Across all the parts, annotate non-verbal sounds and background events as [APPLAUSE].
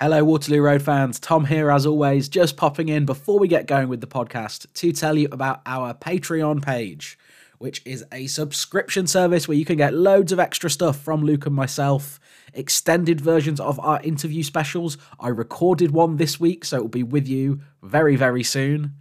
Hello, Waterloo Road fans. Tom here, as always, just popping in before we get going with the podcast to tell you about our Patreon page, which is a subscription service where you can get loads of extra stuff from Luke and myself, extended versions of our interview specials. I recorded one this week, so it will be with you very, very soon.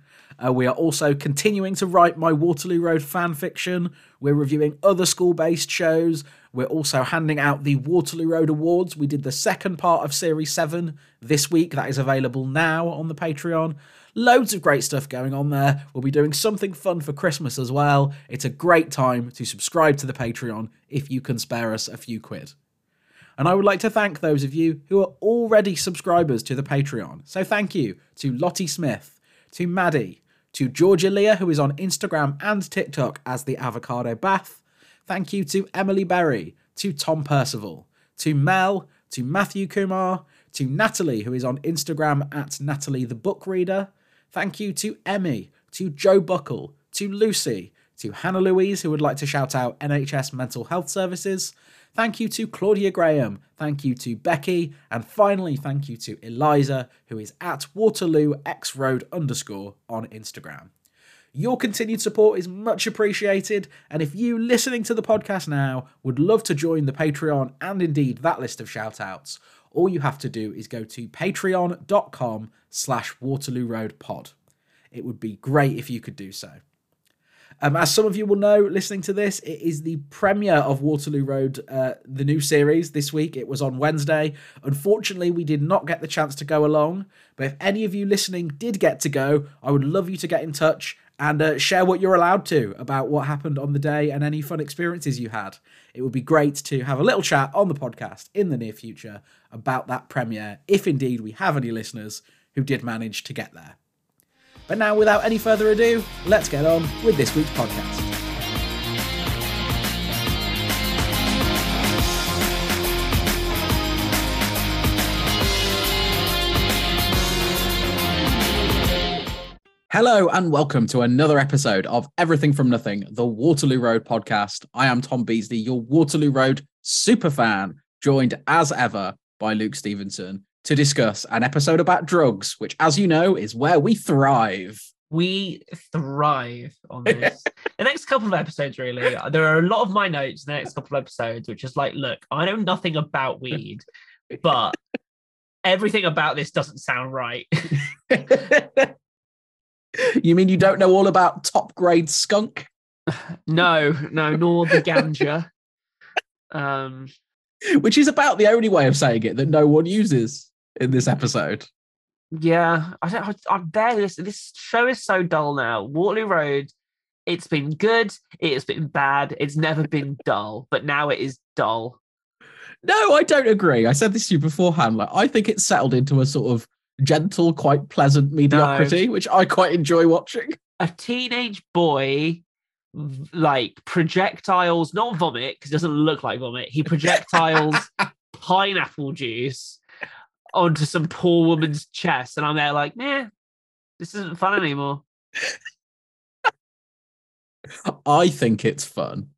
Uh, we are also continuing to write my Waterloo Road fan fiction. We're reviewing other school based shows. We're also handing out the Waterloo Road Awards. We did the second part of Series 7 this week. That is available now on the Patreon. Loads of great stuff going on there. We'll be doing something fun for Christmas as well. It's a great time to subscribe to the Patreon if you can spare us a few quid. And I would like to thank those of you who are already subscribers to the Patreon. So thank you to Lottie Smith, to Maddie, to Georgia Leah, who is on Instagram and TikTok as the Avocado Bath. Thank you to Emily Berry, to Tom Percival, to Mel, to Matthew Kumar, to Natalie, who is on Instagram at Natalie the Book Reader. Thank you to Emmy, to Joe Buckle, to Lucy, to Hannah Louise, who would like to shout out NHS Mental Health Services. Thank you to Claudia Graham. Thank you to Becky. And finally, thank you to Eliza, who is at Waterloo X Road underscore on Instagram. Your continued support is much appreciated. And if you listening to the podcast now would love to join the Patreon and indeed that list of shoutouts, all you have to do is go to patreon.com slash Waterloo Road Pod. It would be great if you could do so. Um, as some of you will know, listening to this, it is the premiere of Waterloo Road, uh, the new series this week. It was on Wednesday. Unfortunately, we did not get the chance to go along. But if any of you listening did get to go, I would love you to get in touch and uh, share what you're allowed to about what happened on the day and any fun experiences you had. It would be great to have a little chat on the podcast in the near future about that premiere, if indeed we have any listeners who did manage to get there. But now, without any further ado, let's get on with this week's podcast. Hello and welcome to another episode of Everything from Nothing, the Waterloo Road podcast. I am Tom Beasley, your Waterloo Road super fan, joined as ever by Luke Stevenson to discuss an episode about drugs, which, as you know, is where we thrive. We thrive on this. [LAUGHS] the next couple of episodes, really, there are a lot of my notes in the next couple of episodes, which is like, look, I know nothing about weed, but everything about this doesn't sound right. [LAUGHS] you mean you don't know all about top grade skunk? [SIGHS] no, no, nor the ganja. [LAUGHS] Um, which is about the only way of saying it that no one uses in this episode. Yeah, I don't. I, I barely listen. This show is so dull now. Waterloo Road. It's been good. It's been bad. It's never been [LAUGHS] dull, but now it is dull. No, I don't agree. I said this to you beforehand. Like, I think it's settled into a sort of gentle, quite pleasant mediocrity, no. which I quite enjoy watching. [LAUGHS] A teenage boy, like projectiles, not vomit, because it doesn't look like vomit. He [LAUGHS] projectiles pineapple juice onto some poor woman's chest, and I'm there like, man, this isn't fun anymore. I think it's fun.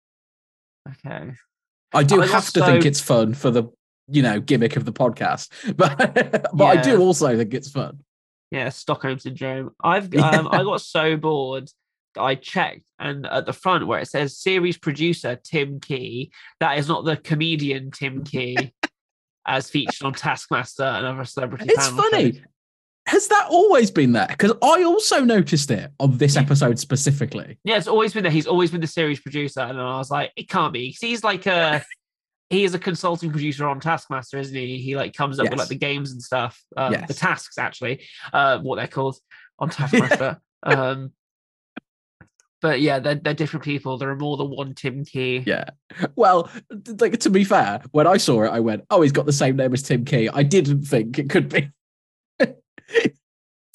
Okay. I do I have to so... think it's fun for the you know gimmick of the podcast, [LAUGHS] but but yeah. I do also think it's fun. Yeah, Stockholm syndrome. I've [LAUGHS] um, I got so bored. I checked, and at the front where it says series producer Tim Key, that is not the comedian Tim Key as featured on Taskmaster and other celebrity. It's funny. Shows. Has that always been there? Because I also noticed it on this episode specifically. Yeah, it's always been there. He's always been the series producer, and I was like, it can't be. He's like a [LAUGHS] he is a consulting producer on Taskmaster, isn't he? He like comes up yes. with like the games and stuff, um, yes. the tasks actually, uh, what they're called on Taskmaster. [LAUGHS] um, but yeah, they're, they're different people. There are more than one Tim Key. Yeah. Well, like to be fair, when I saw it, I went, "Oh, he's got the same name as Tim Key." I didn't think it could be [LAUGHS]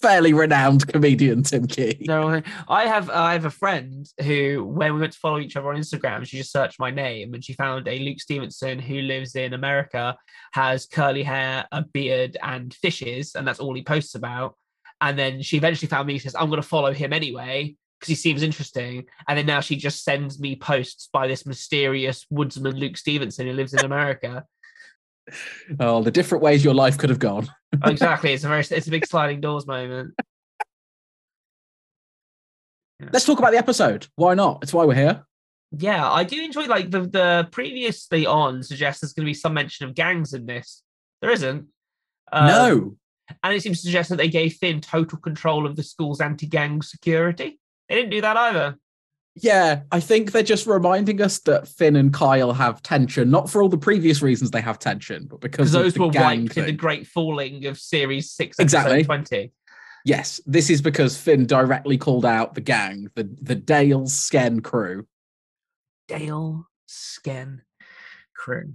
fairly renowned comedian Tim Key. No, I have I have a friend who, when we went to follow each other on Instagram, she just searched my name and she found a Luke Stevenson who lives in America, has curly hair, a beard, and fishes, and that's all he posts about. And then she eventually found me. She says, "I'm going to follow him anyway." Because he seems interesting. And then now she just sends me posts by this mysterious woodsman Luke Stevenson who lives in America. oh, the different ways your life could have gone. Oh, exactly. It's a very it's a big sliding doors moment. Let's talk about the episode. Why not? It's why we're here. Yeah, I do enjoy like the the previously on suggests there's going to be some mention of gangs in this. There isn't. Um, no. and it seems to suggest that they gave Finn total control of the school's anti-gang security. They didn't do that either. Yeah, I think they're just reminding us that Finn and Kyle have tension, not for all the previous reasons they have tension, but because those the were wiped in the great falling of series six, Exactly. twenty. Yes, this is because Finn directly called out the gang, the the Dale Sken crew. Dale Sken crew.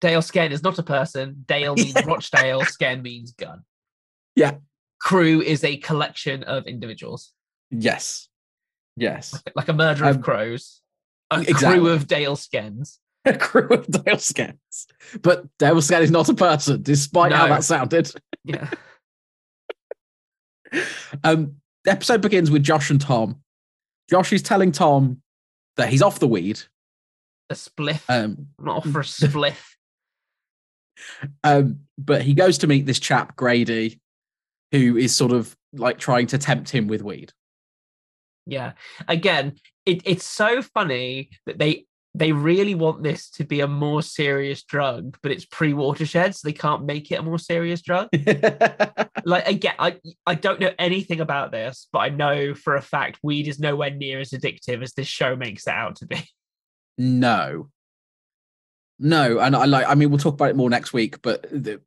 Dale Sken is not a person. Dale means. [LAUGHS] Rochdale. Sken means gun. Yeah. Crew is a collection of individuals, Yes, yes, like a murder Um, of crows. A exactly. crew of Dale Skens. [LAUGHS] a crew of Dale Skens. But Dale Sken is not a person, despite how that sounded. Yeah. [LAUGHS] Um, the episode begins with Josh and Tom. Josh is telling Tom that he's off the weed. A spliff. Um, I'm not off for a [LAUGHS] spliff. um, but he goes to meet this chap Grady, who is sort of like trying to tempt him with weed. Yeah. Again, it, it's so funny that they they really want this to be a more serious drug, but it's pre-watershed, so they can't make it a more serious drug. [LAUGHS] Like again, I I don't know anything about this, but I know for a fact weed is nowhere near as addictive as this show makes it out to be. no, no, and I like. I mean, we'll talk about it more next week. But the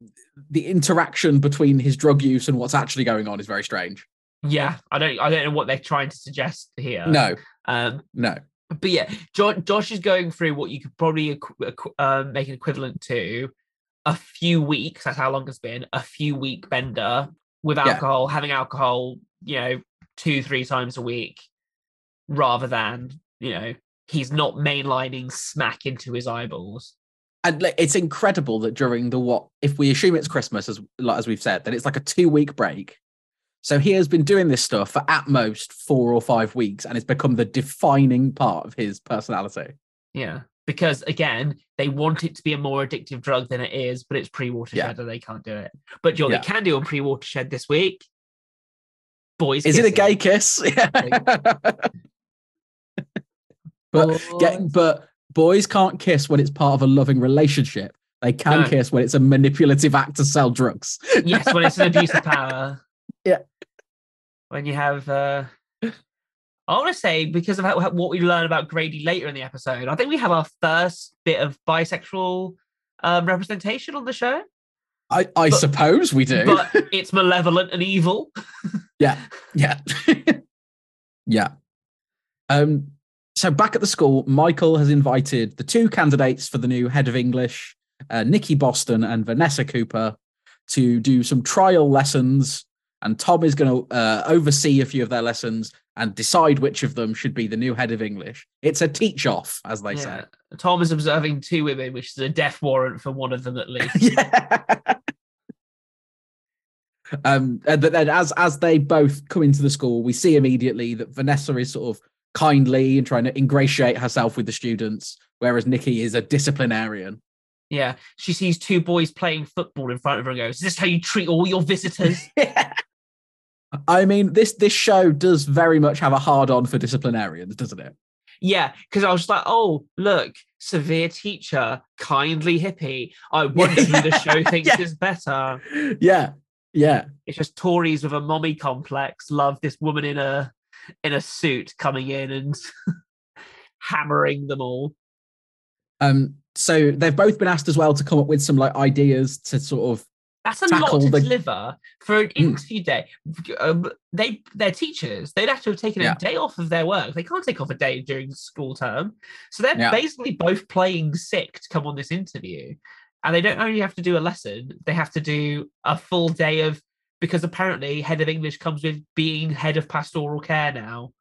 the interaction between his drug use and what's actually going on is very strange. Yeah, I don't I don't know what they're trying to suggest here. No, Um, no. but yeah, jo- Josh is going through what you could probably equ- um, make an equivalent to a few weeks. That's how long it's been. A few week bender with Yeah. alcohol, having alcohol, you know, two three times a week, rather than you know he's not mainlining smack into his eyeballs. and like, it's incredible that during the what if we assume it's christmas as like, as we've said then it's like a two week break so he has been doing this stuff for at most four or five weeks and it's become the defining part of his personality Yeah. Because again, they want it to be a more addictive drug than it is, but it's pre-watershed Yeah. and they can't do it. But know Yeah. they can do on pre-watershed this week? Boys. is it a gay kiss [LAUGHS] but get, but boys can't kiss when it's part of a loving relationship they can No. kiss when it's a manipulative act to sell drugs yes, when it's an abuse of [LAUGHS] power. Yeah. When you have, uh, I want to say because of how, what we learn about Grady later in the episode, I think we have our first bit of bisexual um, representation on the show, i, I But- suppose we do but [LAUGHS] it's malevolent and evil. Yeah. Yeah. [LAUGHS] yeah. Um, so back at the school, Michael has invited the two candidates for the new head of English, uh, Nikki Boston and Vanessa Cooper, to do some trial lessons. And Tom is going to uh, oversee a few of their lessons and decide which of them should be the new head of English. It's a teach off, as they say. Tom is observing two women, which is a death warrant for one of them at least. [LAUGHS] yeah. Um, and but then as as they both come into the school, we see immediately that Vanessa is sort of kindly and trying to ingratiate herself with the students, whereas Nikki is a disciplinarian. yeah. She sees two boys playing football in front of her and goes, Is this how you treat all your visitors? [LAUGHS] I mean, this this show does very much have a hard on for disciplinarians, doesn't it? yeah. Because I was like, Oh, look, severe teacher, kindly hippie. I wonder who the [LAUGHS] show thinks Yeah. is better. Yeah, yeah, It's just Tories with a mommy complex love this woman in a in a suit coming in and [LAUGHS] hammering them all. um. So they've both been asked as well to come up with some like ideas to sort of That's a lot to the- deliver for an Mm. interview day. Um, they they're teachers. They'd have to have taken Yeah. a day off of their work. They can't take off a day during school term. So they're Yeah. basically both playing sick to come on this interview. And they don't only have to do a lesson, they have to do a full day of because apparently head of English comes with being head of pastoral care now.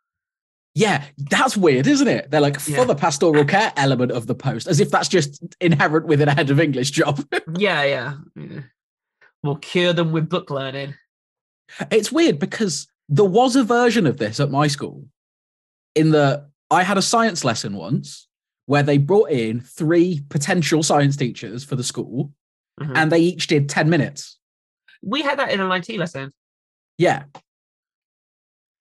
Yeah, that's weird, isn't it? They're like Yeah. for the pastoral care element of the post, as if that's just inherent within a head of English job. [LAUGHS] yeah, yeah. yeah. We'll cure them with book learning. it's weird because there was a version of this at my school in the I had a science lesson once where they brought in three potential science teachers for the school Mhm. and they each did 10 minutes. we had that in an IT lesson. Yeah.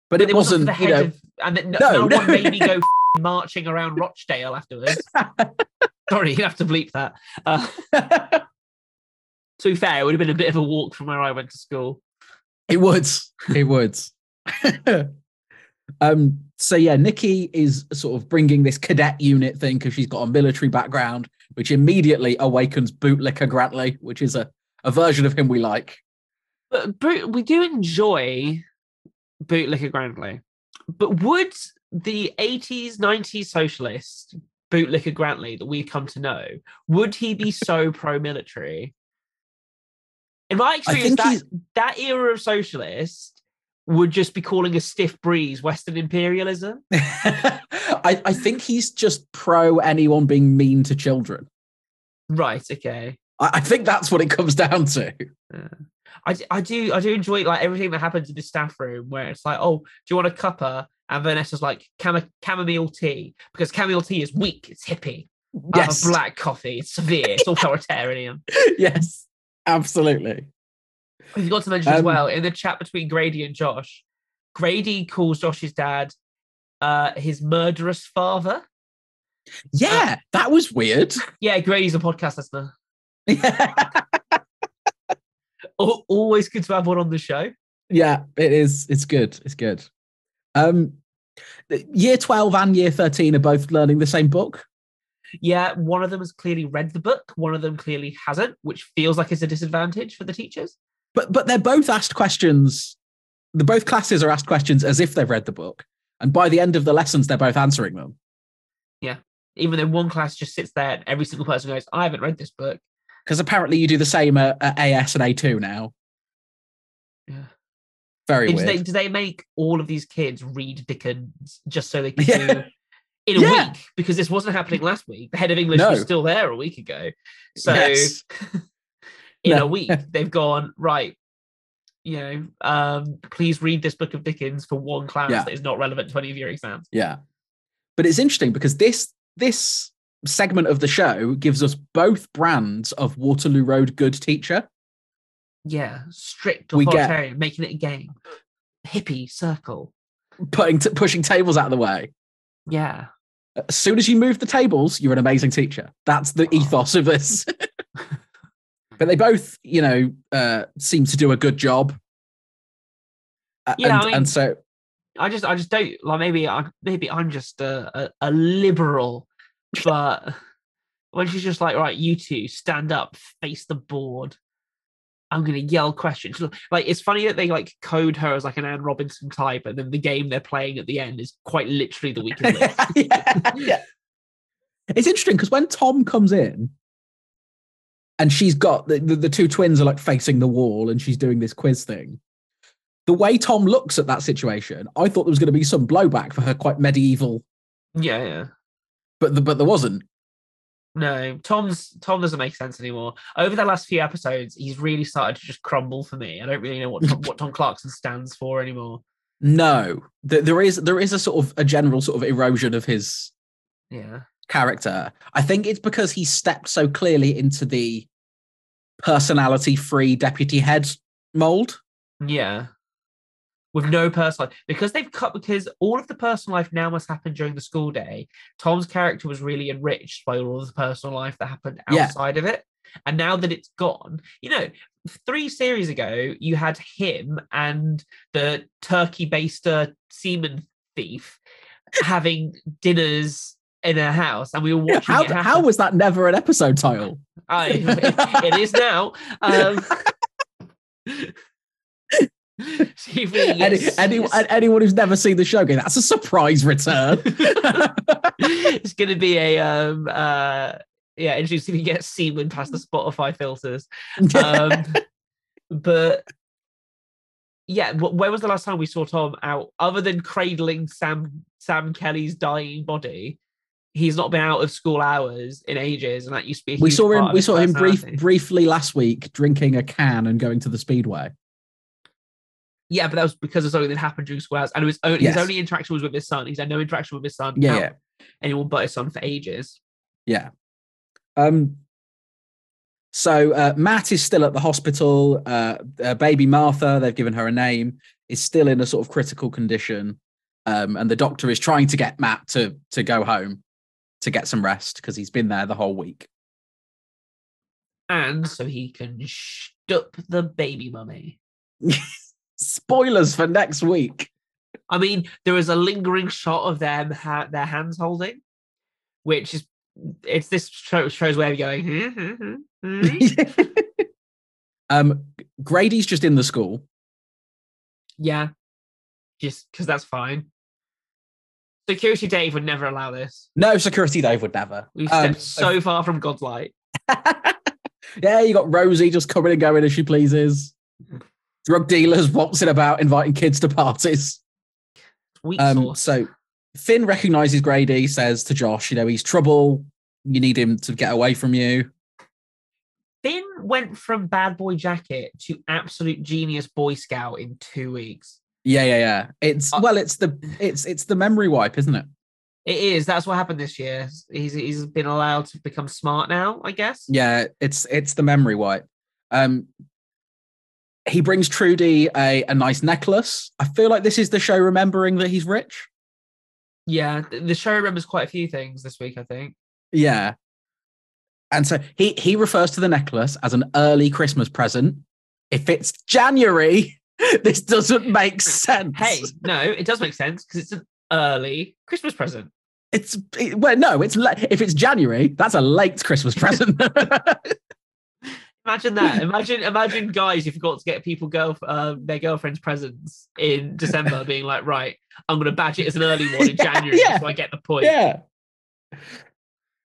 But it, for wasn't, the you know, of, and then no, No, no no. one made me go marching around Rochdale afterwards. [LAUGHS] Sorry, you have to bleep that. Uh, [LAUGHS] to be fair, it would have been a bit of a walk from where I went to school. It would. [LAUGHS] It would. [LAUGHS] um. So yeah, Nikki is sort of bringing this cadet unit thing because she's got a military background, which immediately awakens Bootlicker Grantly, which is a, a version of him we like. But Boot, we do enjoy Bootlicker Grantly. But would the 80s, 90s socialist Bootlicker Grantly that we've come to know, would he be so pro-military? In my experience, that, he's that era of socialist would just be calling a stiff breeze Western imperialism. [LAUGHS] I, I think he's just pro anyone being mean to children. Right, okay. I, I think that's what it comes down to. I, d- I do I do enjoy like everything that happens in the staff room where it's like, oh, do you want a cuppa? And Vanessa's like Chamo- chamomile tea because chamomile tea is weak, it's hippie. I have Yes. a black coffee, it's severe, it's [LAUGHS] authoritarian. yes. Absolutely. I forgot to mention as Um, well in the chat between Grady and Josh, Grady calls Josh's dad uh his murderous father. Yeah, that was weird. Yeah, Grady's a podcast listener. yeah, [LAUGHS] Al- Always good to have one on the show. Yeah, it is. It's good. It's good. Um, year 12 and year 13 are both learning the same book. Yeah, one of them has clearly read the book, one of them clearly hasn't, which feels like it's a disadvantage for the teachers. but but they're both asked questions. The both classes are asked questions as if they've read the book, and by the end of the lessons, they're both answering them. Yeah, even though one class just sits there and every single person goes, I haven't read this book. Because apparently, you do the same at, at AS and A2 now. Yeah. Very Do weird. they, do they make all of these kids read Dickens just so they can [LAUGHS] Yeah. do in a Yeah. week? Because this wasn't happening last week. The head of English No. was still there a week ago. So Yes. [LAUGHS] in No. a week, [LAUGHS] they've gone, right, you know, um, please read this book of Dickens for one class Yeah. that is not relevant to any of your exams. Yeah. But it's interesting because this this segment of the show gives us both brands of Waterloo Road good teacher. Yeah, strict We get- authoritarian, making it a game. Hippie circle. Putting t- pushing tables out of the way. Yeah. As soon as you move the tables, you're an amazing teacher. That's the ethos of this. [LAUGHS] but they both, you know, uh, seem to do a good job. Uh, Yeah, and, I mean- and so I just, I just don't like. Maybe I, maybe I'm just a, a, a liberal, [LAUGHS] but when she's just like, right, you two stand up, face the board. I'm gonna yell questions. Like it's funny that they like code her as like an Anne Robinson type, and then the game they're playing at the end is quite literally the weakest link. [LAUGHS] yeah, yeah. It's interesting because when Tom comes in and she's got the, the, the two twins are like facing the wall and she's doing this quiz thing. The way Tom looks at that situation, I thought there was going to be some blowback for her quite medieval, yeah, yeah. but the, but there wasn't. No, Tom's Tom doesn't make sense anymore. Over the last few episodes, he's really started to just crumble for me. I don't really know what Tom, what Tom [LAUGHS] Clarkson stands for anymore. No, There- there is there is a sort of a general sort of erosion of his Yeah. character. I think it's because he stepped so clearly into the personality free deputy head mold. Yeah. With no personal life. Because they've cut because all of the personal life now must happen during the school day. Tom's character was really enriched by all of the personal life that happened Yeah. outside of it. And now that it's gone, you know, three series ago, you had him and the turkey baster seaman thief having dinners in a house, and we were watching How, how was that never an episode title? I, it is now. [LAUGHS] Um, [LAUGHS] see if we Any, s- any, anyone who's never seen the show, that's a surprise return. [LAUGHS] it's going to be a um uh yeah interesting to get semen past the spotify filters [LAUGHS] um but yeah wh- where was the last time we saw tom out other than cradling sam sam kelly's dying body he's not been out of school hours in ages and that used to be we saw him. We saw him brief, briefly last week drinking a can and going to the speedway. Yeah but that was because of something that happened during school hours and it was only Yes. his only interaction was with his son he's had no interaction with his son Yeah, yeah, anyone but his son for ages yeah. Um, So uh, Matt is still at the hospital. Uh, uh, baby Martha, they've given her a name, is still in a sort of critical condition, um, and the doctor is trying to get Matt to to go home to get some rest because he's been there the whole week. And so he can stup the baby mummy. [LAUGHS] Spoilers for next week. I mean, there is a lingering shot of them ha- their hands holding, which is it's this show, show's way of going. "Hmm, hmm, hmm, hmm." [LAUGHS] um, Grady's just in the school. yeah, just because that's fine. Security Dave would never allow this. No, security Dave would never. We've Um, stepped so far from God's light. [LAUGHS] yeah, you got Rosie just coming and going as she pleases. [LAUGHS] Drug dealers waltzing about inviting kids to parties. Um, so Finn recognizes Grady, says to Josh, you know, he's trouble. You need him to get away from you. Finn went from bad boy jacket to absolute genius boy scout in two weeks. Yeah, yeah, yeah. It's Uh, well, it's the it's it's the memory wipe, isn't it? It is. That's what happened this year. He's he's been allowed to become smart now. I guess. Yeah, it's it's the memory wipe. Um he brings Trudi a, a nice necklace. I feel like this is the show remembering that he's rich. Yeah. The show remembers quite a few things this week. I think. Yeah. And so he he refers to the necklace as an early Christmas present. If it's January, [LAUGHS] this doesn't make [LAUGHS] sense. Hey, no, it does make sense because it's an early Christmas present. it's it, well, no, it's la- if it's January, that's a late Christmas present. [LAUGHS] Imagine that. Imagine, imagine guys who forgot to get people girl uh, their girlfriends presents in December, being like, right, I'm going to badge it as an early one in [LAUGHS] Yeah, January, yeah. so I get the point. yeah.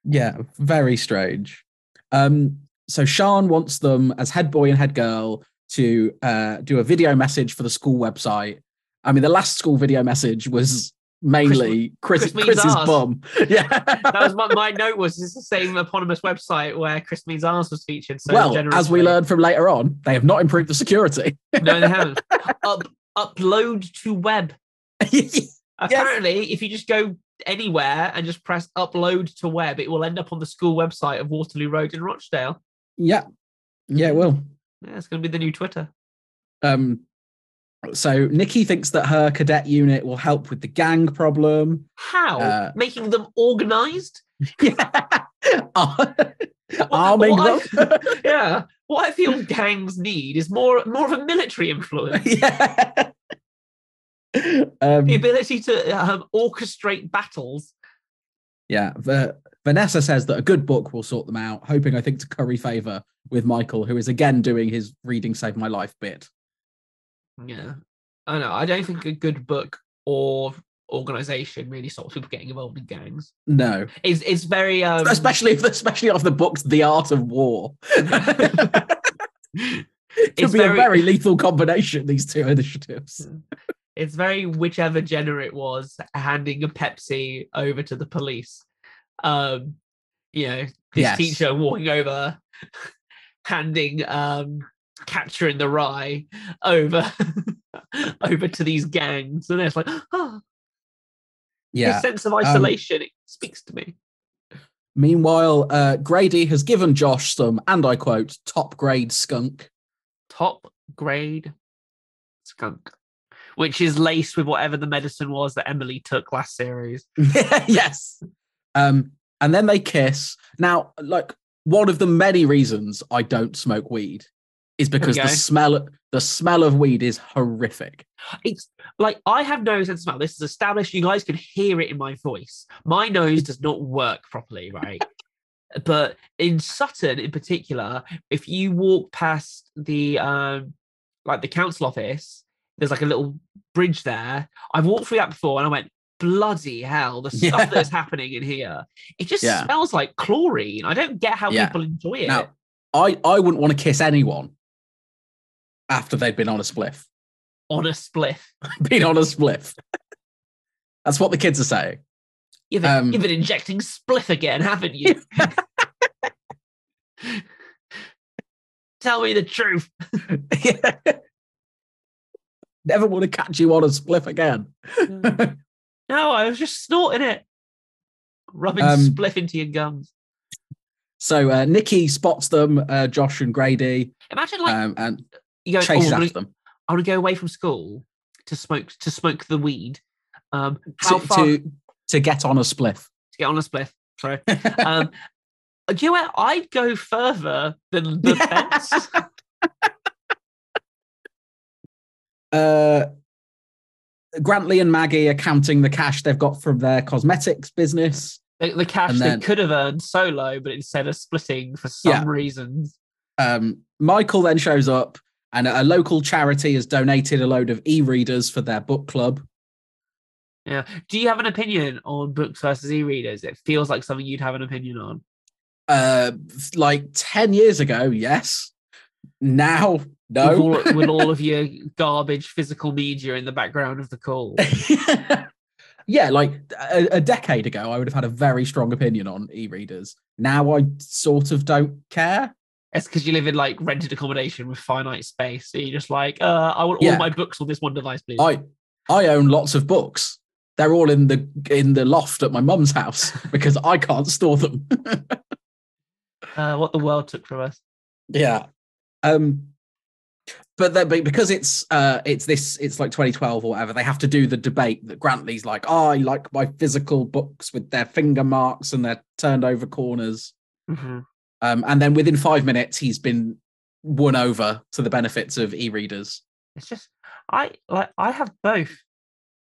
Yeah, very strange. Um, so Sean wants them as head boy and head girl to uh, do a video message for the school website. I mean, the last school video message was mainly Chris, Chris means Chris's arse. bum. [LAUGHS] Yeah. That was my, my note. Was it's the same eponymous website where Chris Means Arse was featured? So well, as we learned from later on, they have not improved the security. [LAUGHS] no, they haven't. [LAUGHS] Up, upload to web. Apparently, if you just go anywhere and just press upload to web, it will end up on the school website of Waterloo Road in Rochdale. yeah. Yeah, it will. Yeah, it's going to be the new Twitter. Um, so Nikki thinks that her cadet unit will help with the gang problem. How? Uh, Making them organized? [LAUGHS] Yeah. Arming [LAUGHS] them. what [LAUGHS] Yeah. What I feel gangs need is more more of a military influence. yeah. Um, The ability to um, orchestrate battles. yeah. Va- Vanessa says that a good book will sort them out, hoping, I think, to curry favor with Michael, who is again doing his reading save my life bit. Yeah. I know. I don't think a good book or organization really stops people getting involved in gangs. No, It's it's very um especially if, especially off the book's The Art of War. [LAUGHS] It could It's be a very- very lethal combination, these two initiatives. it's very whichever gender it was handing a Pepsi over to the police. Um, you know, this Yes. teacher walking over, [LAUGHS] handing um catcher in the rye over [LAUGHS] over to these gangs, and it's like, [GASPS] oh, Yeah. this sense of isolation it speaks to me. Meanwhile, uh, Grady has given Josh some, and I quote, top grade skunk. Top grade skunk, which is laced with whatever the medicine was that Emily took last series. [LAUGHS] yes. Um, and then they kiss. Now, like one of the many reasons I don't smoke weed is because the smell the smell of weed is horrific. it's like I have no sense of smell. This is established. You guys can hear it in my voice. My nose does not work properly, right? [LAUGHS] but in Sutton, in particular, if you walk past the um like the council office, there's like a little bridge there. I've walked through that before, and I went, bloody hell, the [LAUGHS] Yeah. stuff that's happening in here. It just Yeah. smells like chlorine. I don't get how Yeah. people enjoy it. Now, I I wouldn't want to kiss anyone after they'd been on a spliff. on a spliff. [LAUGHS] been on a spliff. [LAUGHS] That's what the kids are saying. You've been, Um, you've been injecting spliff again, haven't you? [LAUGHS] Tell me the truth. Never want to catch you on a spliff again. No, I was just snorting it. Rubbing Um, spliff into your gums. So uh, Nikki spots them, uh, Josh and Grady, Imagine like um, and you go, oh, chases after gonna, them I want to go away from school to smoke to smoke the weed. Um, how to, far to, to to get on a spliff. To get on a spliff? Sorry. [LAUGHS] Um, do you know what? I'd go further than the fence. [LAUGHS] uh, Grantly and Maggie are counting the cash they've got from their cosmetics business. The, the cash then- they could have earned solo, but instead of splitting for some Yeah. reasons. Um, Michael then shows up, and a local charity has donated a load of e-readers for their book club. Yeah. Do you have an opinion on books versus e-readers? It feels like something you'd have an opinion on. Uh, like ten years ago, yes. Now, With, no. all, [LAUGHS] with all of your garbage physical media in the background of the call. [LAUGHS] yeah, like a, a decade ago, I would have had a very strong opinion on e-readers. Now, I sort of don't care. It's because you live in like rented accommodation with finite space. So you're just like, uh, I want all my books on this one device, please. I I own lots of books. They're all in the in the loft at my mum's house [LAUGHS] because I can't store them. [LAUGHS] uh, what the world took from us. yeah. Um but then because it's uh it's this it's like 2012 or whatever, they have to do the debate that Grantly's like, oh, I like my physical books with their finger marks and their turned over corners. Mhm. Um and then within five minutes he's been won over to the benefits of e-readers. It's just I like I have both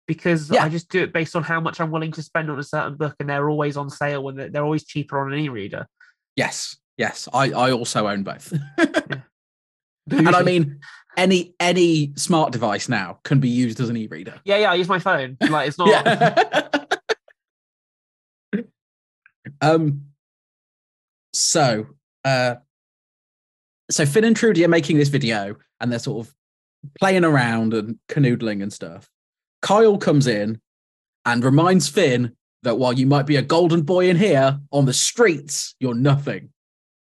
because Yeah. I just do it based on how much I'm willing to spend on a certain book, and they're always on sale when they're, they're always cheaper on an e-reader. Yes, yes. I, I also own both. [LAUGHS] and I mean any any smart device now can be used as an e-reader. yeah, yeah, I use my phone. Like it's [LAUGHS] not. [LAUGHS] Um so uh so Finn and Trudi are making this video and they're sort of playing around and canoodling and stuff. Kyle comes in and reminds Finn that while you might be a golden boy in here, on the streets, you're nothing.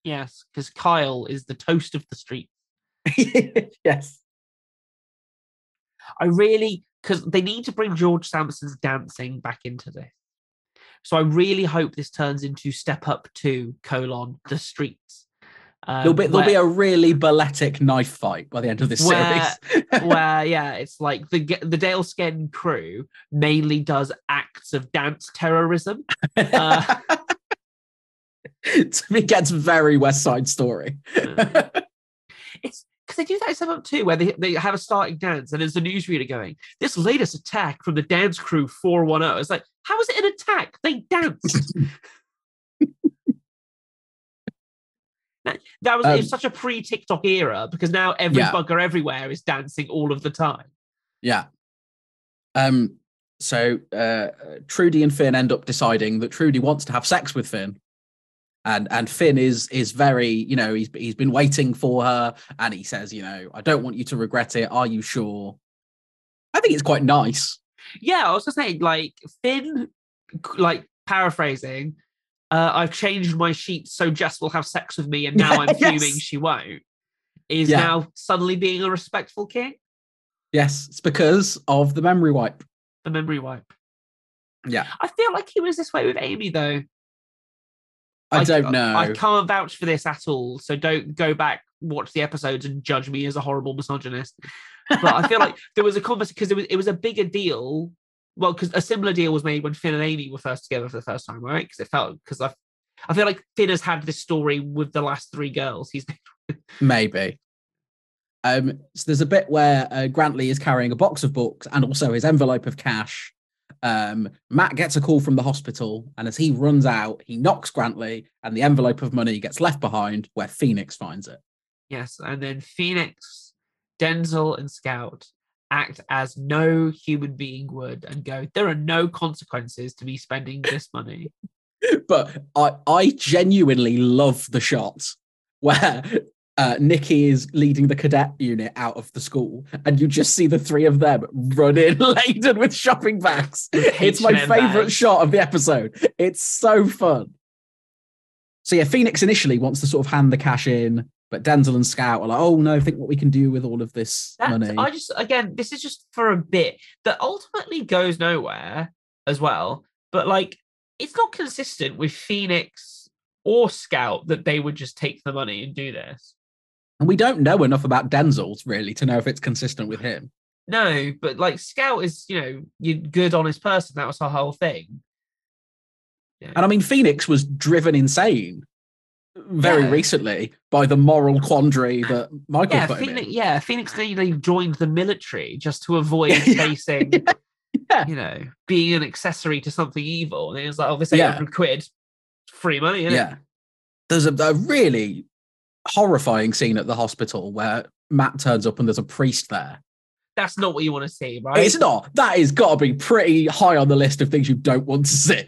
Yes, because Kyle is the toast of the street. [LAUGHS] yes. I really because they need to bring George Sampson's dancing back into this. So I really hope this turns into Step Up to colon the streets. Um, There'll be there'll be a really balletic knife fight by the end of this Where- series. [LAUGHS] where [LAUGHS] yeah, it's like the the Dale Sken crew mainly does acts of dance terrorism. Uh, [LAUGHS] it gets very West Side Story. it's because they do that in Step Up too, where they, they have a starting dance and there's a newsreader going, This latest attack from the dance crew 410. It's like, how is it an attack? They danced. [LAUGHS] that, that was it was Um, such a pre TikTok era because now every Yeah. bugger everywhere is dancing all of the time. Yeah. Um. So uh, Trudi and Finn end up deciding that Trudi wants to have sex with Finn, and and Finn is is very you know he's he's been waiting for her, and he says you know I don't want you to regret it. Are you sure? I think it's quite nice. Yeah, I was just saying like Finn, like paraphrasing, uh, I've changed my sheets so Jess will have sex with me, and now I'm [LAUGHS] Yes. fuming she won't. Is Yeah. now suddenly being a respectful king. Yes, it's because of the memory wipe. The memory wipe. Yeah. I feel like he was this way with Amy, though. I, don't know. I can't vouch for this at all. So don't go back, watch the episodes, and judge me as a horrible misogynist. But I feel like [LAUGHS] there was a conversation because it was it was a bigger deal. Well, because a similar deal was made when Finn and Amy were first together for the first time, right? Because it felt because I, I feel like Finn has had this story with the last three girls. He's Maybe. Um, so there's a bit where uh, Grantly is carrying a box of books and also his envelope of cash. Um, Matt gets a call from the hospital, and as he runs out, he knocks Grantly, and the envelope of money gets left behind where Phoenix finds it. yes, and then Phoenix, Denzel, and Scout act as no human being would and go, there are no consequences to me spending this [LAUGHS] money. But I, I genuinely love the shot where uh, Nikki is leading the cadet unit out of the school, and you just see the three of them run in [LAUGHS] laden with shopping bags. It's my favorite shot of the episode. It's so fun. So yeah, Phoenix initially wants to sort of hand the cash in, but Denzel and Scout are like, "Oh no, think what we can do with all of this That, money." I just again, this is just for a bit that ultimately goes nowhere as well. But like, it's not consistent with Phoenix or Scout that they would just take the money and do this. And we don't know enough about Denzel's really to know if it's consistent with him. No, but like Scout is, you know, you good, honest person. That was her whole thing. Yeah. And I mean, Phoenix was driven insane very Yeah. recently by the moral quandary ah, that Michael yeah, put Phoenix, in. yeah, Phoenix they, they joined the military just to avoid [LAUGHS] facing, [LAUGHS] Yeah. you know, being an accessory to something evil. And it was like, oh, this 800 quid, free money? Yeah. There's a, a really horrifying scene at the hospital where Matt turns up and there's a priest there. That's not what you want to see, right? It's not. That is got to be pretty high on the list of things you don't want to see.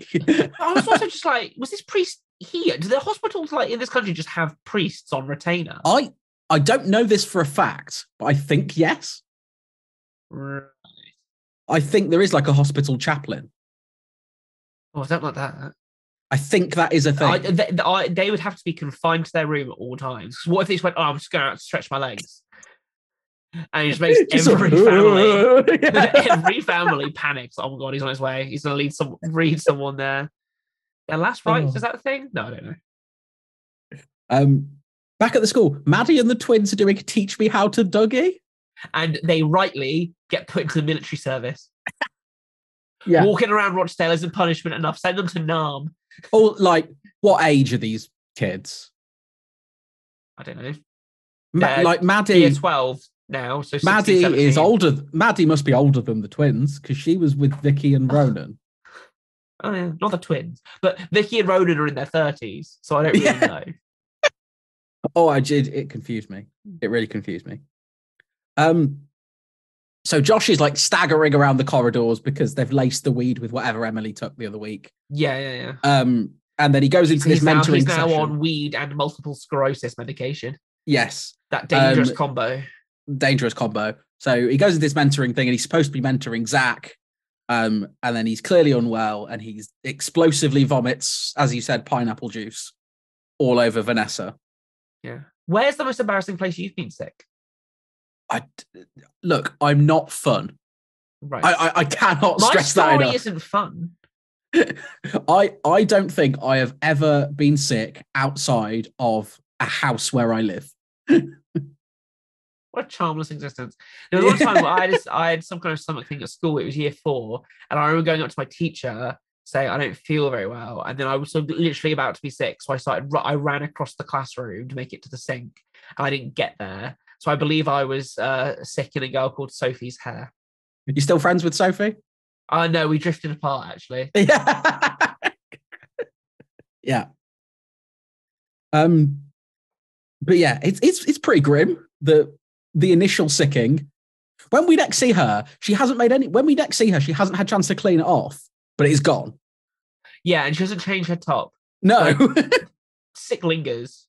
I was also just [LAUGHS] like, was this priest here? Do the hospitals like in this country just have priests on retainer? I I don't know this for a fact, but I think yes. Right. I think there is like a hospital chaplain. Oh, I don't like that. I think that is a thing. I, they, I, they would have to be confined to their room at all times. what if they just went, oh, I'm just going out to stretch my legs? And he just makes [LAUGHS] Just every [LAUGHS] family, [LAUGHS] Yeah. every family panics. Oh my god, he's on his way. He's going to lead some, read someone there. Their last rites Oh. is that a thing? No, I don't know. Um, back at the school, Maddie and the twins are doing "Teach Me How to Dougie." And they rightly get put into the military service. Yeah. Walking around Rochdale isn't punishment enough. Send them to Nam. Or like, what age are these kids? I don't know. Ma- They're like Maddie. Year 12 now. So 16, Maddie is older. Maddie must be older than the twins because she was with Vicki and Ronan. Oh, yeah. Not the twins. But Vicki and Ronan are in their 30s. So I don't really Yeah. know. [LAUGHS] Oh, I did. It confused me. It really confused me. Um, so Josh is like staggering around the corridors because they've laced the weed with whatever Emily took the other week. Yeah, yeah, yeah. Um, and then he goes into this He's now, mentoring he's now session. on weed and multiple sclerosis medication. Yes, That dangerous Um, combo. dangerous combo. So he goes into this mentoring thing, and he's supposed to be mentoring Zach. Um, and then he's clearly unwell, and he's explosively vomits, as you said, pineapple juice all over Vanessa. Yeah. Where's the most embarrassing place you've been sick? I look, I'm not fun. Right. I I, I cannot My stress that story enough. isn't fun. [LAUGHS] I I don't think I have ever been sick outside of a house where I live. What a charmless existence. There was one [LAUGHS] time where I had, I had some kind of stomach thing at school. It was year four. And I remember going up to my teacher saying, I don't feel very well. And then I was sort of literally about to be sick. So I started, I ran across the classroom to make it to the sink. And I didn't get there. So I believe I was uh, sick in a girl called Sophie's hair. You still friends with Sophie? Uh, no, we drifted apart actually. [LAUGHS] Yeah. yeah. Um but yeah, it's it's it's pretty grim. The the initial sicking. When we next see her, she hasn't made any when we next see her, she hasn't had chance to clean it off, but it is gone. Yeah, and she doesn't change her top. No. [LAUGHS] Sick lingers.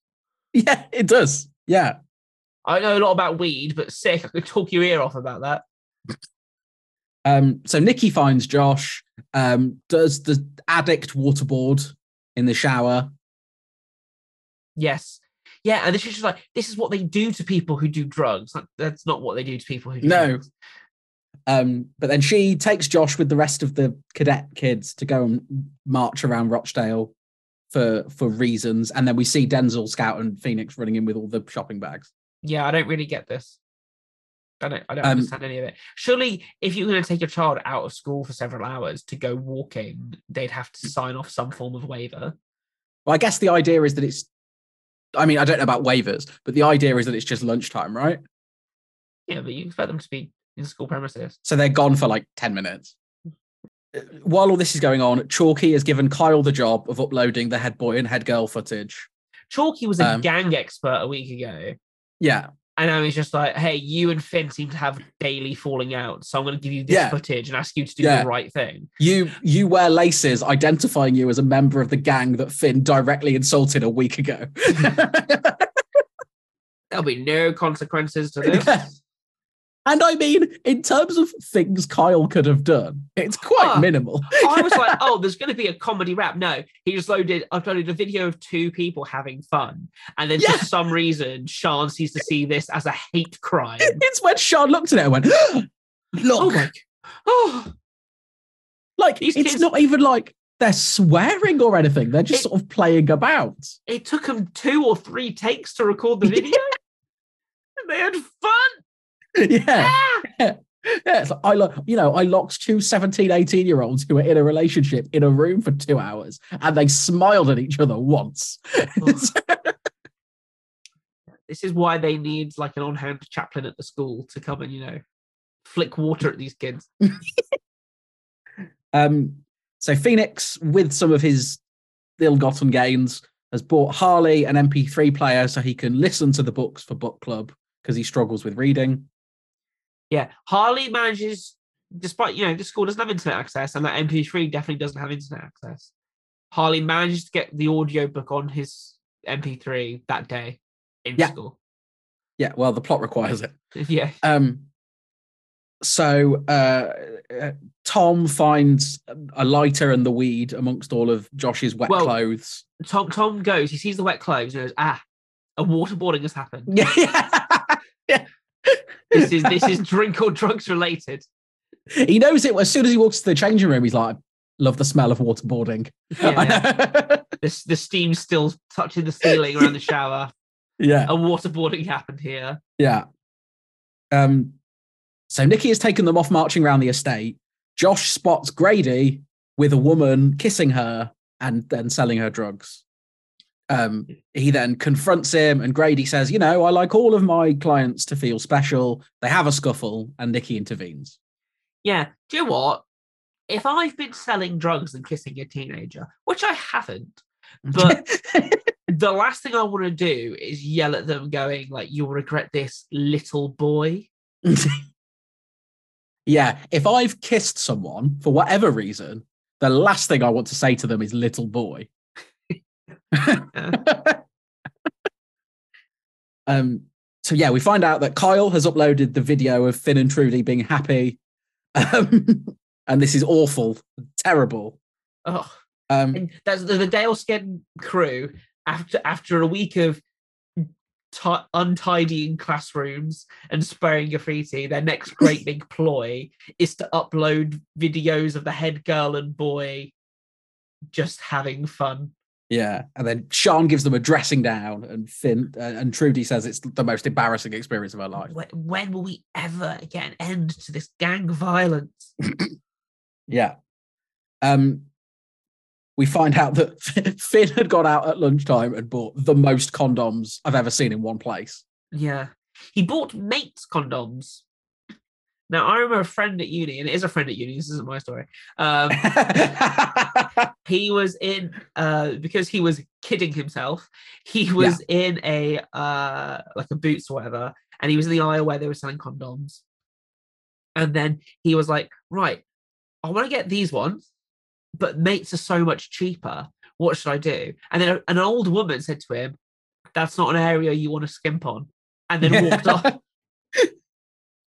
yeah, it does. Yeah. I know a lot about weed, but sick. I could talk your ear off about that. Um, so Nikki finds Josh, um, does the addict waterboard in the shower. Yes. Yeah, and this is just like this is what they do to people who do drugs. Like, that's not what they do to people who do No. drugs. Um, but then she takes Josh with the rest of the cadet kids to go and march around Rochdale for for reasons. And then we see Denzel, Scout, and Phoenix running in with all the shopping bags. Yeah, I don't really get this. I don't I don't Um, understand any of it. Surely if you're gonna take your child out of school for several hours to go walking, they'd have to sign off some form of waiver. Well, I guess the idea is that it's. I mean, I don't know about waivers, but the idea is that it's just lunchtime, right? Yeah, but you expect them to be in school premises. So they're gone for like 10 minutes. Uh, While all this is going on, Chalky has given Kyle the job of uploading the head boy and head girl footage. Chalky was a Um, gang expert a week ago. Yeah. And I was just like, hey, you and Finn seem to have daily falling out. So I'm going to give you this Yeah. footage and ask you to do Yeah. the right thing. You you wear laces, identifying you as a member of the gang that Finn directly insulted a week ago. [LAUGHS] There'll be no consequences to this. [LAUGHS] Yeah. and I mean, in terms of things Kyle could have done, it's quite Ah. minimal. I was like, [LAUGHS] oh, there's going to be a comedy rap. No, he just loaded, uploaded a video of two people having fun. And then Yeah. for some reason, Sean sees to see this as a hate crime. it's when Sean looked at it and went, [GASPS] Look, Oh my, oh, like these it's kids- not even like they're swearing or anything. They're just It- sort of playing about. It took them two or three takes to record the [LAUGHS] video. and they had fun. [LAUGHS] yeah. Ah! Yeah, like, I lo- you know, I locked two 17, 18 year olds who were in a relationship in a room for two hours and they smiled at each other once. [LAUGHS] This is why they need like an on-hand chaplain at the school to come and you know flick water at these kids. [LAUGHS] um, so Phoenix, with some of his ill-gotten gains, has bought Harley an MP3 player so he can listen to the books for book club because he struggles with reading. Yeah, Harley manages, despite you know the school doesn't have internet access, and that MP3 definitely doesn't have internet access. Harley manages to get the audio book on his MP3 that day in Yeah. school. Yeah, well, the plot requires it. [LAUGHS] Yeah, Um, so uh, uh, Tom finds a lighter and the weed amongst all of Josh's wet Well- clothes. Tom Tom goes. He sees the wet clothes and goes, "Ah, a waterboarding has happened. [LAUGHS] Yeah, This is this is drink or drugs related." he knows it as soon as he walks to the changing room. He's like, I "Love the smell of waterboarding." Yeah, [LAUGHS] this the steam still touching the ceiling around the shower. yeah, A waterboarding happened here. yeah. Um, so Nikki has taken them off marching around the estate. Josh spots Grady with a woman kissing her and then selling her drugs. Um, he then confronts him, and Grady says, "You know, I like all of my clients to feel special." They have a scuffle, and Nikki intervenes. Yeah. Do you know what? If I've been selling drugs and kissing a teenager, which I haven't, But- [LAUGHS] the last thing I want to do is yell at them, going like, "You'll regret this, little boy." [LAUGHS] yeah, if I've kissed someone for whatever reason, the last thing I want to say to them is "little boy." [LAUGHS] um. So yeah, we find out that Kyle has uploaded the video of Finn and Trudi being happy, um, [LAUGHS] and this is awful, terrible. Oh, Um, that's the, the Dale Skin crew after after a week of ti untidying classrooms and spraying graffiti. Their next great big [LAUGHS] ploy is to upload videos of the head girl and boy just having fun. Yeah, and then Sean gives them a dressing down, and Finn uh, and Trudi says it's the most embarrassing experience of her life. When, when will we ever get an end to this gang violence? [CLEARS THROAT] Yeah. Um, we find out that [LAUGHS] Finn had gone out at lunchtime and bought the most condoms I've ever seen in one place. Yeah. He bought mates condoms. Now I remember a friend at uni, and it is a friend at uni. This isn't my story. Um, [LAUGHS] he was in uh because he was kidding himself. He was in a uh like a boots or whatever, and he was in the aisle where they were selling condoms. And then he was like, "Right, I want to get these ones, but mates are so much cheaper. What should I do?" And then an old woman said to him, "That's not an area you want to skimp on." And then walked [LAUGHS] off.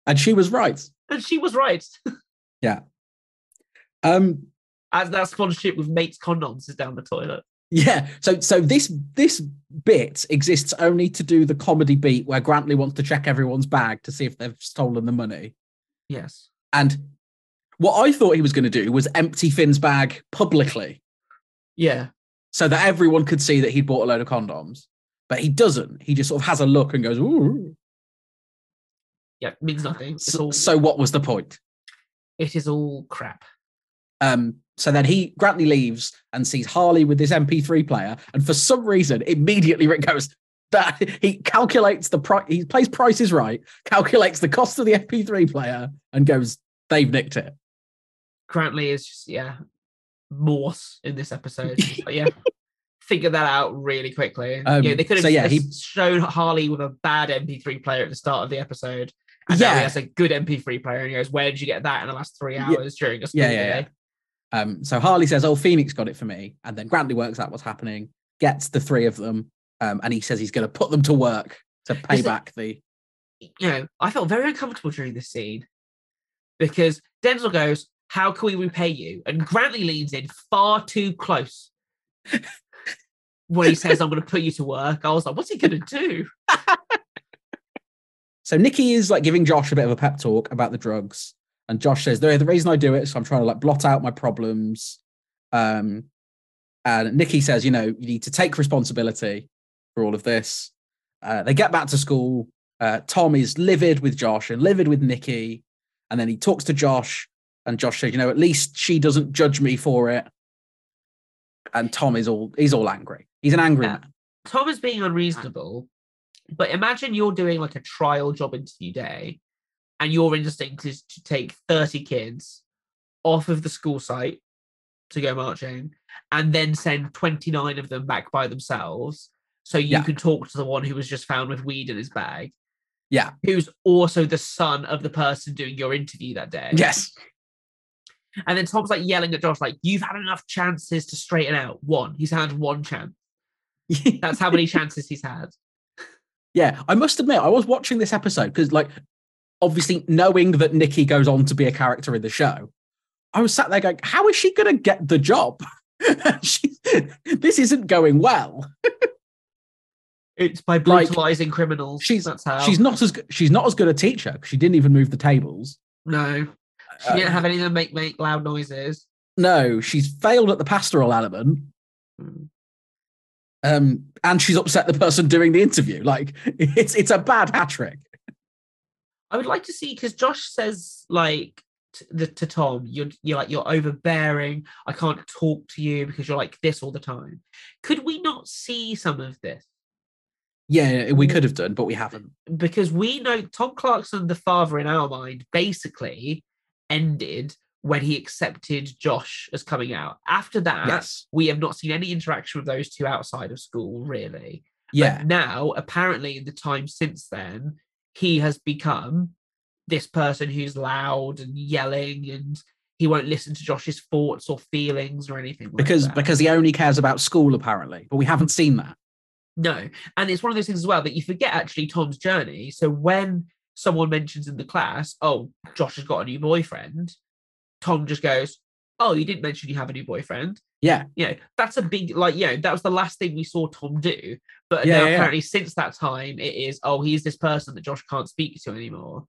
And she was right. And she was right. [LAUGHS] Yeah. Um, As that sponsorship with mates condoms is down the toilet. yeah. So so this this bit exists only to do the comedy beat where Grantly wants to check everyone's bag to see if they've stolen the money. Yes. And what I thought he was going to do was empty Finn's bag publicly Yeah. so that everyone could see that he'd bought a load of condoms. But he doesn't. He just sort of has a look and goes, "Ooh." Yeah. Means nothing. It's So, all so what was the point? it is all crap. Um, so then he Grantly leaves and sees Harley with this MP3 player, and for some reason, immediately Rick goes that he calculates the price. He plays prices right, calculates the cost of the MP3 player, and goes, "They've nicked it." Grantly is just yeah, Morse in this episode. [LAUGHS] but yeah, figure that out really quickly. Um, yeah, they could have so yeah, he- shown Harley with a bad MP3 player at the start of the episode. And Yeah. has a good MP3 player, and he goes, "Where did you get that in the last three Yeah. hours during a school Yeah, yeah, day?" yeah. Um, so Harley says, "Oh, Phoenix got it for me," and then Grantly works out what's happening, gets the three of them, um, and he says he's going to put them to work to pay Is it- back the. you know, I felt very uncomfortable during this scene because Denzil goes, How can we repay you? And Grantly leans in far too close [LAUGHS] when he says, I'm going to put you to work. I was like, What's he going to do? [LAUGHS] So Nikki is like giving Josh a bit of a pep talk about the drugs, and Josh says, "The the reason I do it is I'm trying to like blot out my problems." Um, and Nikki says, you know, you need to take responsibility for all of this. Uh, they get back to school. Uh, Tom is livid with Josh and livid with Nikki. And then he talks to Josh, and Josh says, you know, at least she doesn't judge me for it. And Tom is all he's all angry. He's an angry Yeah. man. Tom is being unreasonable, but imagine you're doing like a trial job interview day, and your instinct is to take 30 kids off of the school site to go marching, and then send 29 of them back by themselves. So you Yeah. can talk to the one who was just found with weed in his bag, Yeah. who's also the son of the person doing your interview that day. Yes. And then Tom's like yelling at Josh, like, you've had enough chances to straighten out. One. He's had one chance. [LAUGHS] That's how many chances he's had. Yeah, I must admit, I was watching this episode because, like, obviously knowing that Nikki goes on to be a character in the show, I was sat there going, "How is she going to get the job? [LAUGHS] she, this isn't going well. It's by Like, brutalizing criminals. she's- That's how. She's not as good, she's not as good a teacher. 'cause She didn't even move the tables. no. She Uh, didn't have any of them make make loud noises. No, she's failed at the pastoral element, Mm. Um, and she's upset the person doing the interview. Like, [LAUGHS] it's it's a bad hat trick. I would like to see because Josh says like to, the, to Tom, you're you're like you're overbearing. I can't talk to you because you're like this all the time. Could we not see some of this? Yeah, we could have done, but we haven't. because we know Tom Clarkson, the father in our mind, basically ended when he accepted Josh as coming out. After that, Yes. we have not seen any interaction with those two outside of school, really. But Yeah. now, apparently, in the time since then, he has become this person who's loud and yelling and he won't listen to Josh's thoughts or feelings or anything like because that. because he only cares about school apparently but we haven't seen that No. And it's one of those things as well that you forget actually Tom's journey. So when someone mentions in the class, oh, Josh has got a new boyfriend, Tom just goes, oh, you didn't mention you have a new boyfriend. yeah You know, that's a big, like, you know, that was the last thing we saw Tom do. But Yeah, now yeah, yeah. apparently since that time, it is, oh, he's this person that Josh can't speak to anymore.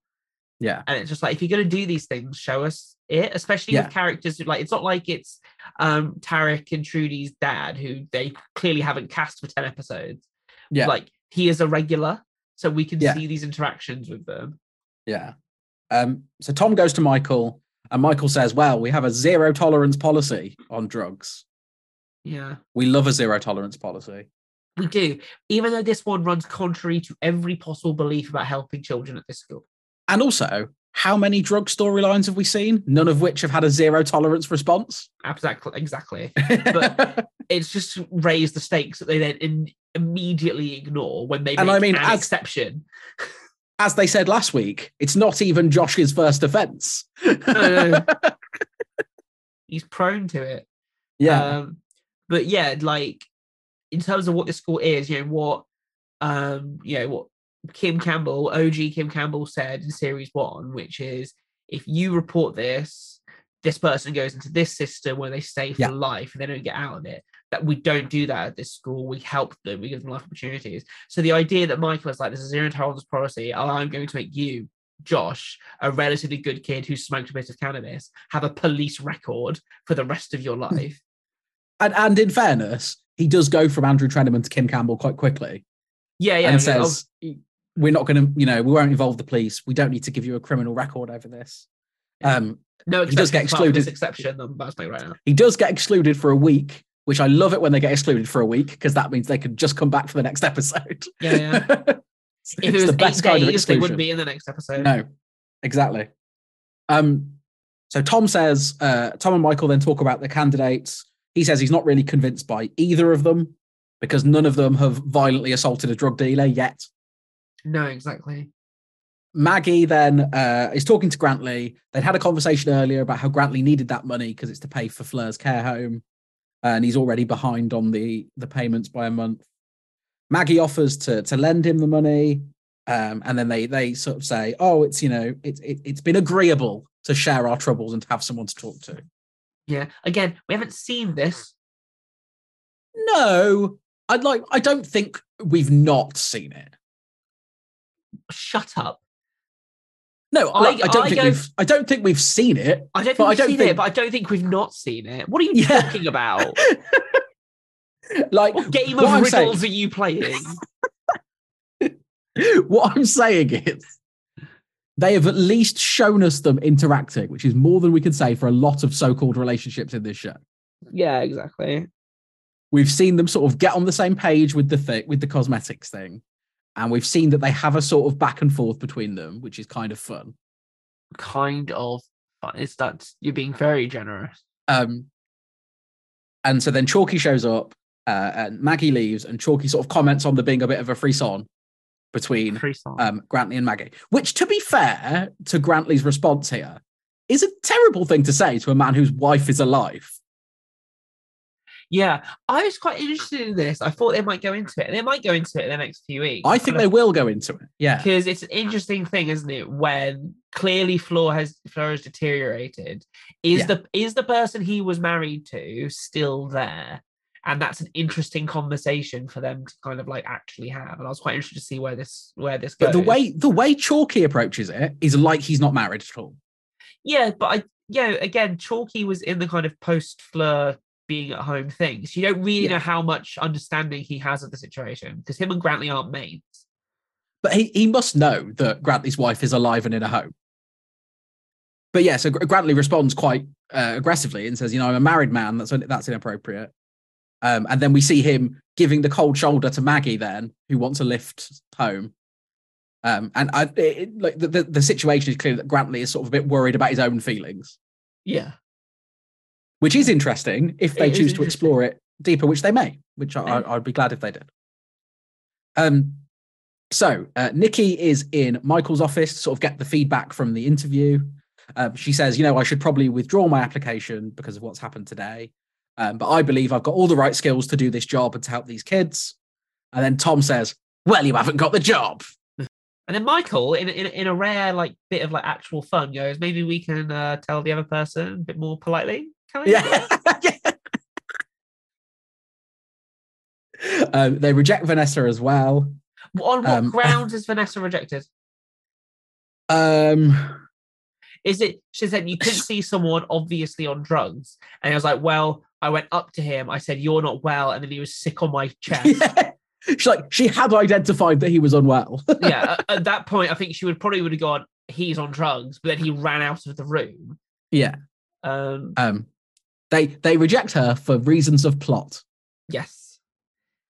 yeah And it's just like, if you're going to do these things, show us it, especially Yeah. with characters who, like, it's not like it's um Tarek and Trudi's dad, who they clearly haven't cast for 10 episodes yeah like he is a regular so we can Yeah. see these interactions with them yeah um so tom goes to michael and michael says well we have a zero tolerance policy on drugs. Yeah. We love a zero tolerance policy. We do even though this one runs contrary to every possible belief about helping children at this school. And also how many drug storylines have we seen? None of which have had a zero tolerance response? Exactly exactly. [LAUGHS] But it's just raised the stakes that they then in, immediately ignore when they And I mean, an as- exception [LAUGHS] as they said last week it's not even josh's first offense no. [LAUGHS] he's prone to it. Yeah. Um, but yeah, like in terms of what this school is, you know, what um, you know, what Kim Campbell, OG Kim Campbell said in series one, which is if you report this, this person goes into this system where they stay for Yeah. life and they don't get out of it. That we don't do that at this school. We help them, we give them life opportunities. So the idea that Michael is like, this is zero tolerance policy, I'm going to make you, Josh, a relatively good kid who smoked a bit of cannabis, have a police record for the rest of your hmm. life. and, and in fairness he does go from andrew treneman to kim campbell quite quickly Yeah, yeah. and says we're not going to you know we won't involve the police we don't need to give you a criminal record over this. Um no he does get exceptions apart from This excluded. exception I'm about to make right now. he does get excluded for a week which i love it when they get excluded for a week because that means they can just come back for the next [LAUGHS] episode Yeah, yeah. [LAUGHS] it's If it was the best kind of days, they wouldn't be in the next episode. no exactly um so tom says uh tom and michael then talk about the candidates he says he's not really convinced by either of them because none of them have violently assaulted a drug dealer yet No, exactly. Maggie then uh, is talking to Grantly. They'd had a conversation earlier about how Grantly needed that money because it's to pay for Fleur's care home, and he's already behind on the the payments by a month. Maggie offers to to lend him the money, um, and then they they sort of say, "Oh, it's you know it's it, it's been agreeable to share our troubles and to have someone to talk to." Yeah. Again, we haven't seen this. No, I'd like. I don't think we've not seen it. Shut up. No, I, I- I don't I think go- we've. I don't think we've seen it. I don't think we've don't seen think- it, but I don't think we've not seen it. What are you [LAUGHS] Yeah. talking about? [LAUGHS] Like What game what of I'm riddles saying- are you playing? [LAUGHS] what I'm saying is, they have at least shown us them interacting, which is more than we can say for a lot of so-called relationships in this show. yeah, exactly. We've seen them sort of get on the same page with the with the cosmetics thing, and we've seen that they have a sort of back and forth between them, which is kind of fun. Kind of fun. It's that you're being very generous. Um, and so then Chalky shows up, uh, and Maggie leaves, and Chalky sort of comments on there being a bit of a frisson between Free song. um, Grantly and Maggie, which, to be fair to Grantly's response here, is a terrible thing to say to a man whose wife is alive. Yeah, I was quite interested in this. I thought they might go into it. and They might go into it in the next few weeks. I think they will go into it. Yeah. because it's an interesting thing, isn't it? When clearly Fleur has Fleur has deteriorated. Is Yeah. the is the person he was married to still there? And that's an interesting conversation for them to kind of like actually have. And I was quite interested to see where this where this goes. But the way the way Chalky approaches it is like he's not married at all. Yeah, but I yeah, again, Chalky was in the kind of post Fleur being at home things. You don't really Yeah. know how much understanding he has of the situation because him and Grantly aren't mates. But he, he must know that Grantly's wife is alive and in a home. But yeah, so Gr- Grantly responds quite uh, aggressively and says, "You know, I'm a married man. That's that's inappropriate." Um, and then we see him giving the cold shoulder to Maggie, then who wants a lift home. Um, and I, it- like the, the the situation is clear that Grantly is sort of a bit worried about his own feelings, Yeah. Which is interesting if they It choose to explore it deeper, which they may. Which I, I'd be glad if they did. Um, so uh, Nikki is in Michael's office to sort of get the feedback from the interview. Um, she says, you know, I should probably withdraw my application because of what's happened today. Um, but I believe I've got all the right skills to do this job and to help these kids. And then Tom says, well, you haven't got the job. [LAUGHS] And then Michael, in, in in a rare like bit of like actual fun, goes, maybe we can uh, tell the other person a bit more politely. Can? Yeah. [LAUGHS] um, they reject Vanessa as well. On what Um, [LAUGHS] grounds is Vanessa rejected? Um, Is it she said you couldn't see someone obviously on drugs, and I was like, well, I went up to him, I said you're not well, and then he was sick on my [LAUGHS] chest. yeah. She's like, she had identified that he was unwell. yeah, at, at that point, I think she would probably would have gone, he's on drugs, but then he ran out of the room. yeah. Um, Um, they they reject her for reasons of plot. yes,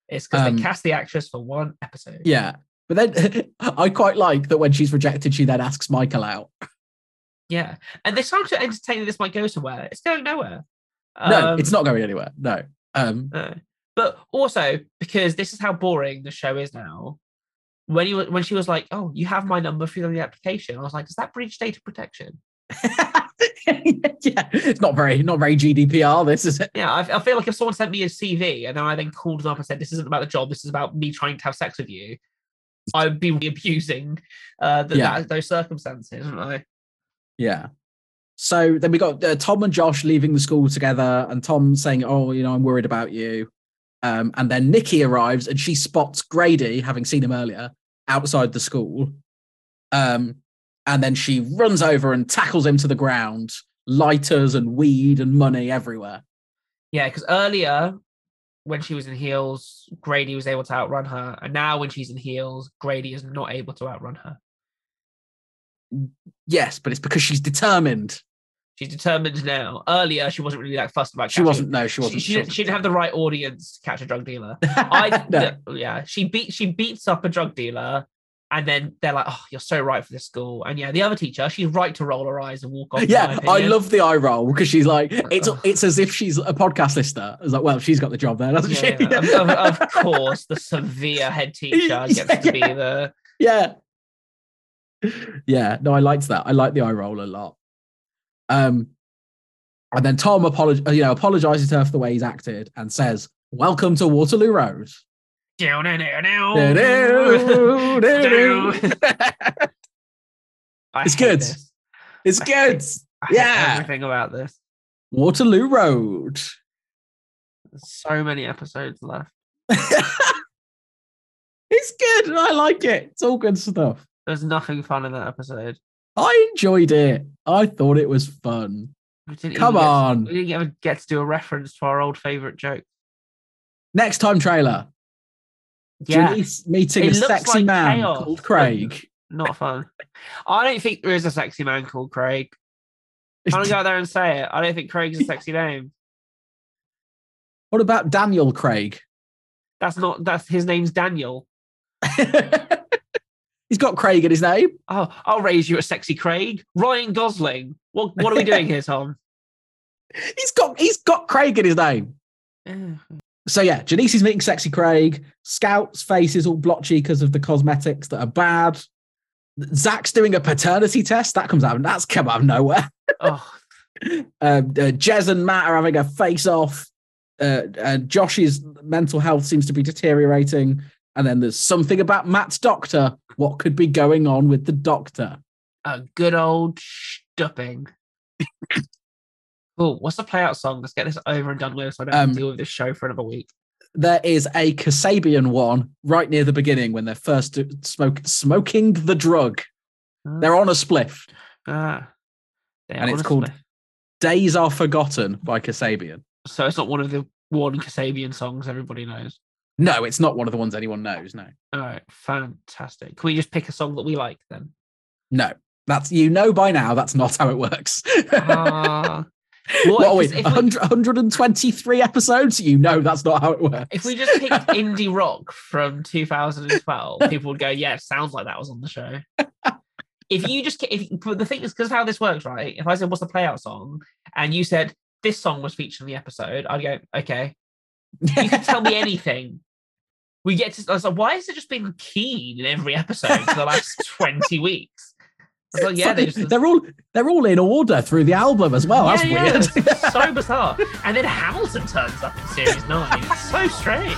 it's because Um, they cast the actress for one episode. Yeah. But then [LAUGHS] I quite like that when she's rejected, she then asks Michael out. Yeah, and they're to entertain that this might go somewhere. It's going nowhere. No, Um, it's not going anywhere. No. Um, no. But also because this is how boring the show is now. When you when she was like, "Oh, you have my number for the application," I was like, "Does that breach data protection?" [LAUGHS] [LAUGHS] yeah, it's not very not very GDPR. This is it. Yeah, I, I feel like if someone sent me a CV and then I then called them up and said, "This isn't about the job. This is about me trying to have sex with you," I'd be abusing uh, the, Yeah. that, those circumstances, wouldn't I? Yeah. So then we got uh, Tom and Josh leaving the school together, and Tom saying, "Oh, you know, I'm worried about you." Um, and then Nikki arrives, and she spots Grady, having seen him earlier, outside the school. Um, and then she runs over and tackles him to the ground. Lighters and weed and money everywhere. Yeah, because earlier when she was in heels, Grady was able to outrun her, and now when she's in heels, Grady is not able to outrun her. Yes, but it's because she's determined. She's determined now. Earlier, she wasn't really that fussed about. She catching- wasn't. No, she She, wasn't. she, didn't, she didn't have the right audience to catch a drug dealer. [LAUGHS] I no. yeah, she beat she beats up a drug dealer, and then they're like, "Oh, you're so right for this school." And yeah, the other teacher, she's right to roll her eyes and walk off. Yeah, I love the eye roll because she's like, it's it's as if she's a podcast listener. It's like, well, she's got the job there, doesn't Yeah, she? yeah. Of, of- course, the severe head [LAUGHS] teacher gets to be Yeah. the yeah. Yeah, no, I liked that. I liked the eye roll a lot. Um, and then Tom apolog- you know, apologizes to her for the way he's acted and says, "Welcome to Waterloo Road." Down and down down. Do-do, do-do. I It's good. this. it's I good. Hate Yeah. everything about this. Waterloo Road. There's so many episodes left. [LAUGHS] it's good. I like it. It's all good stuff. There's nothing fun in that episode. I enjoyed it. I thought it was fun. Come to- on. we didn't even get to do a reference to our old favorite joke. Next time trailer. Yeah, Janice meeting It a sexy like man chaos, called Craig. not fun. I don't think there is a sexy man called Craig. [LAUGHS] I'm gonna go out there and say it. I don't think Craig's a sexy name. what about Daniel Craig? That's not. That's his name's Daniel. [LAUGHS] He's got Craig in his name. Oh, I'll raise you a sexy Craig. Ryan Gosling. What What are we doing here, Tom? [LAUGHS] He's got he's got Craig in his name. So yeah, Janice is meeting sexy Craig. Scout's face is all blotchy because of the cosmetics that are bad. Zach's doing a paternity test. That comes out. That's come out of nowhere. oh, Uh, [LAUGHS] uh, Jez and Matt are having a face off. Uh, uh, Josh's mental health seems to be deteriorating. And then there's something about Matt's doctor. What could be going on with the doctor? a good old stupping. Cool. What's the play out song? Let's get this over and done with so I don't have Um, to deal with this show for another week. There is a Kasabian one right near the beginning when they're first smoke, smoking the drug. They're on a spliff. Ah. And it's called- split. Days Are Forgotten by Kasabian. So it's not one of the one Kasabian songs everybody knows. No, it's not one of the ones anyone knows. No, All right, fantastic. Can we just pick a song that we like then? no, that's you know by now. That's not how it works. [LAUGHS] Ah. What what are we? we 100, 123 episodes. You know that's not how it works. if we just picked [LAUGHS] indie rock from 2012, people would go, "Yeah, sounds like that was on the show." if you just if but the thing is because how this works, right? If I said, "What's the play out song?" and you said this song was featured in the episode, I'd go, "Okay." You can tell me [LAUGHS] anything. We get to. I was like, "Why has it just been Keane in every episode for the last [LAUGHS] 20 weeks?" Like, "Yeah, they just." they're all they're all in order through the album as well. That's Yeah, weird. so bizarre. And then Hamilton turns up in series nine. It's so strange.